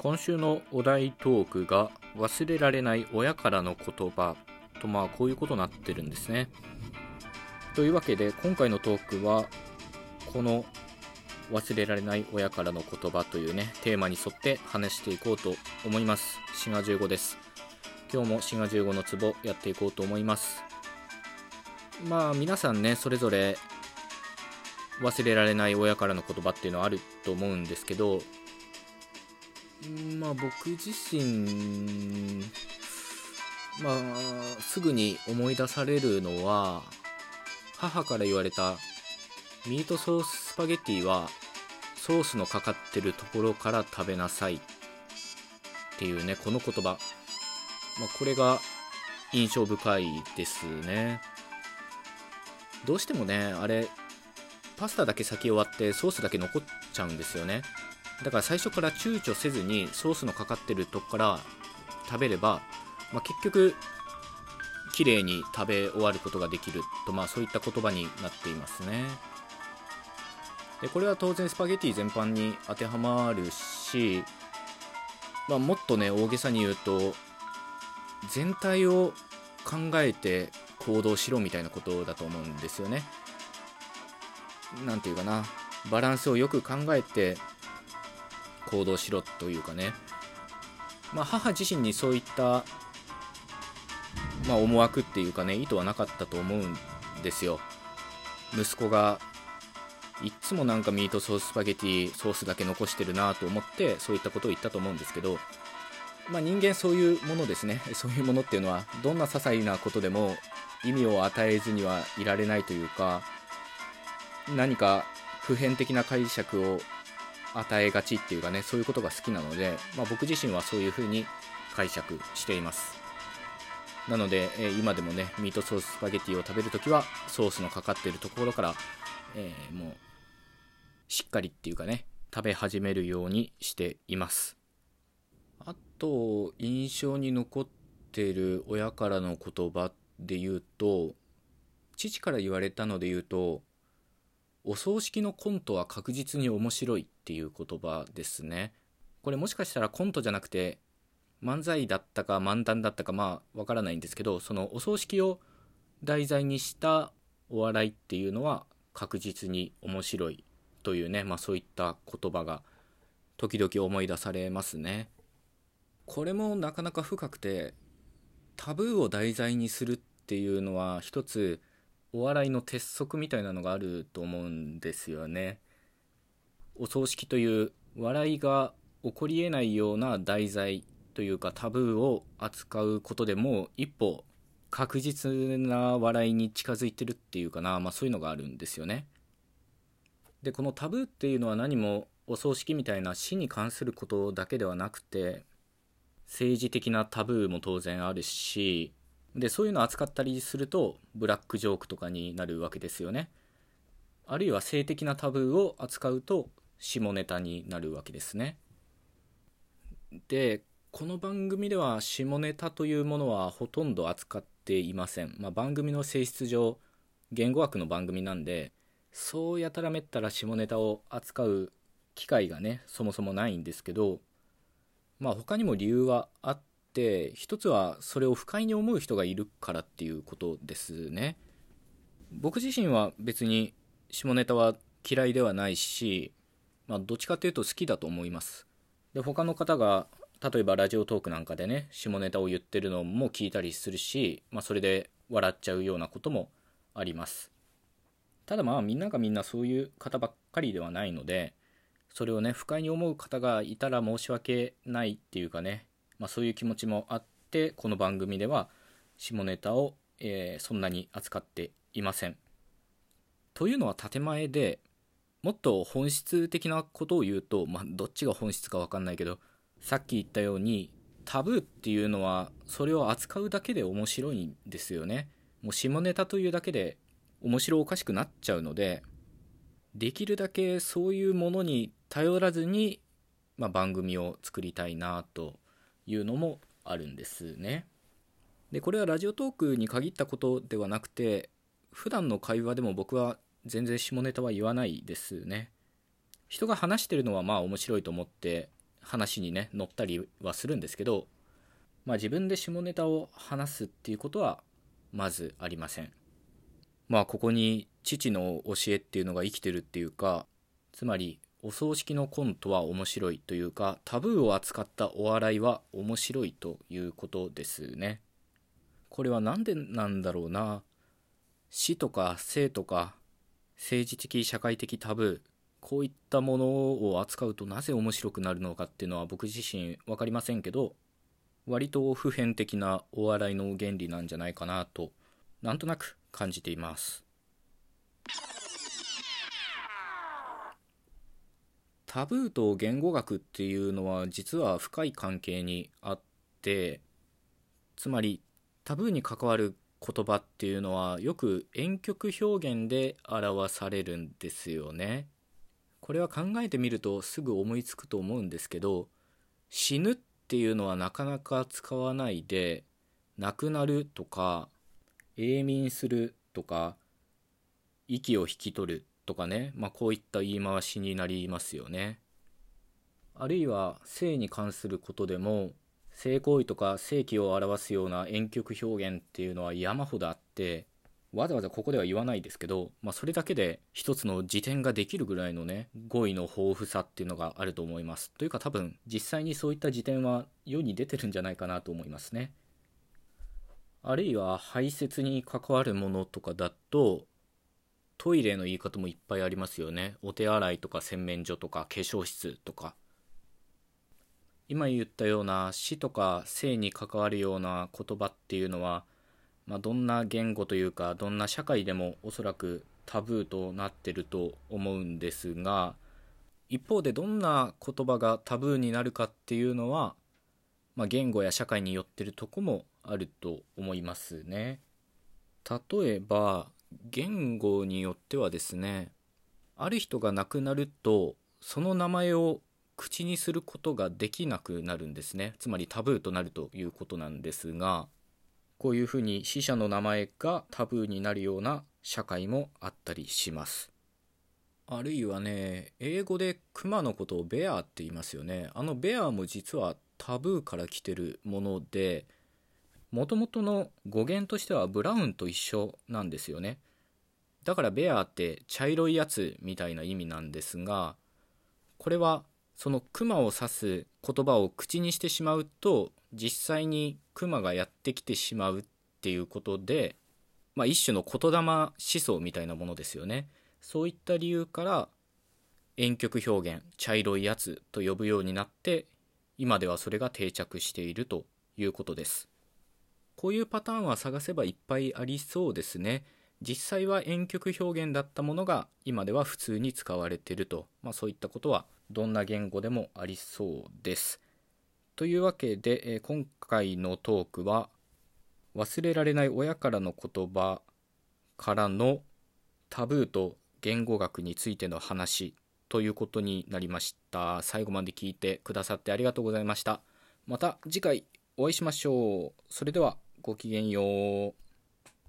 今週のお題トークが忘れられない親からの言葉。とまあこういうことになってるんですね。というわけで今回のトークはこの忘れられない親からの言葉というねテーマに沿って話していこうと思います。滋賀15です。今日も滋賀15のツボやっていこうと思います。まあ皆さんねそれぞれ忘れられない親からの言葉っていうのはあると思うんですけどまあ僕自身まあすぐに思い出されるのは母から言われたミートソーススパゲッティはソースのかかってるところから食べなさいっていうねこの言葉、まあ、これが印象深いですね。どうしてもねあれパスタだけ先終わってソースだけ残っちゃうんですよね。だから最初から躊躇せずにソースのかかってるとこから食べれば、まあ、結局綺麗に食べ終わることができると、まあ、そういった言葉になっていますねでこれは当然スパゲティ全般に当てはまるし、まあ、もっとね大げさに言うと全体を考えて行動しろみたいなことだと思うんですよね。なんていうかなバランスをよく考えて行動しろというかね、まあ、母自身にそういった、まあ、思惑っていうかね意図はなかったと思うんですよ。息子がいっつもなんかミートソーススパゲティソースだけ残してるなと思ってそういったことを言ったと思うんですけど、まあ、人間そういうものですね。そういうものっていうのはどんな些細なことでも意味を与えずにはいられないというか何か普遍的な解釈を与えがちっていうかねそういうことが好きなので、まあ、僕自身はそういうふうに解釈しています。なので、えー、今でもねミートソーススパゲティを食べるときはソースのかかってるところから、えー、もうしっかりっていうかね食べ始めるようにしています。あと印象に残ってる親からの言葉で言うと父から言われたので言うとお葬式のコントは確実に面白いっていう言葉ですね。これもしかしたらコントじゃなくて漫才だったか漫談だったかまあわからないんですけどそのお葬式を題材にしたお笑いっていうのは確実に面白いというね、まあ、そういった言葉が時々思い出されますね。これもなかなか深くてタブーを題材にするっていうのは一つお笑いの鉄則みたいなのがあると思うんですよね。お葬式という笑いが起こりえないような題材というかタブーを扱うことでも一歩確実な笑いに近づいてるっていうかな、まあ、そういうのがあるんですよね。でこのタブーっていうのは何もお葬式みたいな死に関することだけではなくて政治的なタブーも当然あるしでそういうのを扱ったりするとブラックジョークとかになるわけですよね。あるいは性的なタブーを扱うと下ネタになるわけですね。でこの番組では下ネタというものはほとんど扱っていません、まあ、番組の性質上言語学の番組なんでそうやたらめったら下ネタを扱う機会がねそもそもないんですけどまあ他にも理由はあっって一つはそれを不快に思う人がいるからっていうことですね。僕自身は別に下ネタは嫌いではないし、まあ、どっちかというと好きだと思います。で他の方が例えばラジオトークなんかでね下ネタを言ってるのも聞いたりするし、まあ、それで笑っちゃうようなこともあります。ただまあみんながみんなそういう方ばっかりではないのでそれをね不快に思う方がいたら申し訳ないっていうかねまあ、そういう気持ちもあってこの番組では下ネタを、えー、そんなに扱っていません。というのは建前でもっと本質的なことを言うと、まあ、どっちが本質か分かんないけどさっき言ったようにタブーっていうのはそれを扱うだけで面白いんですよね。もう下ネタというだけで面白おかしくなっちゃうのでできるだけそういうものに頼らずに、まあ、番組を作りたいなというのもあるんですね。でこれはラジオトークに限ったことではなくて普段の会話でも僕は全然下ネタは言わないですね。人が話してるのはまあ面白いと思って話にね乗ったりはするんですけどまあ自分で下ネタを話すっていうことはまずありませんまあここに父の教えっていうのが生きてるっていうかつまりお葬式のコントは面白いというかタブーを扱ったお笑いは面白いということですね。これは何でなんだろうな。死とか生とか政治的社会的タブーこういったものを扱うとなぜ面白くなるのかっていうのは僕自身分かりませんけど割と普遍的なお笑いの原理なんじゃないかなとなんとなく感じています。タブーと言語学っていうのは実は深い関係にあってつまりタブーに関わる言葉っていうのはよく婉曲表現で表されるんですよね。これは考えてみるとすぐ思いつくと思うんですけど死ぬっていうのはなかなか使わないで亡くなるとか永眠するとか息を引き取るとかね、まあ、こういった言い回しになりますよね。あるいは性に関することでも性行為とか性器を表すような婉曲表現っていうのは山ほどあってわざわざここでは言わないですけど、まあ、それだけで一つの辞典ができるぐらいのね語彙の豊富さっていうのがあると思いますというか多分実際にそういった辞典は世に出てるんじゃないかなと思いますねあるいは排泄に関わるものとかだとトイレの言い方もいっぱいありますよねお手洗いとか洗面所とか化粧室とか今言ったような死とか生に関わるような言葉っていうのは、まあ、どんな言語というかどんな社会でもおそらくタブーとなってると思うんですが一方でどんな言葉がタブーになるかっていうのは、まあ、言語や社会によってるとこもあると思いますね。例えば言語によってはですねある人が亡くなるとその名前を口にすることができなくなるんですね。つまりタブーとなるということなんですがこういうふうに死者の名前がタブーになるような社会もあったりします。あるいはね英語でクマのことをベアって言いますよね。あのベアも実はタブーから来てるものでもともとの語源としてはブラウンと一緒なんですよね。だからベアって茶色いやつみたいな意味なんですがこれはそのクマを指す言葉を口にしてしまうと実際にクマがやってきてしまうっていうことで、まあ、一種の言霊思想みたいなものですよね。そういった理由から婉曲表現茶色いやつと呼ぶようになって今ではそれが定着しているということです。こういうパターンは探せばいっぱいありそうですね実際は婉曲表現だったものが今では普通に使われていると、まあ、そういったことはどんな言語でもありそうです。というわけで、え今回のトークは忘れられない親からの言葉からのタブーと言語学についての話ということになりました。最後まで聞いてくださってありがとうございました。また次回お会いしましょう。それではごきげんよう。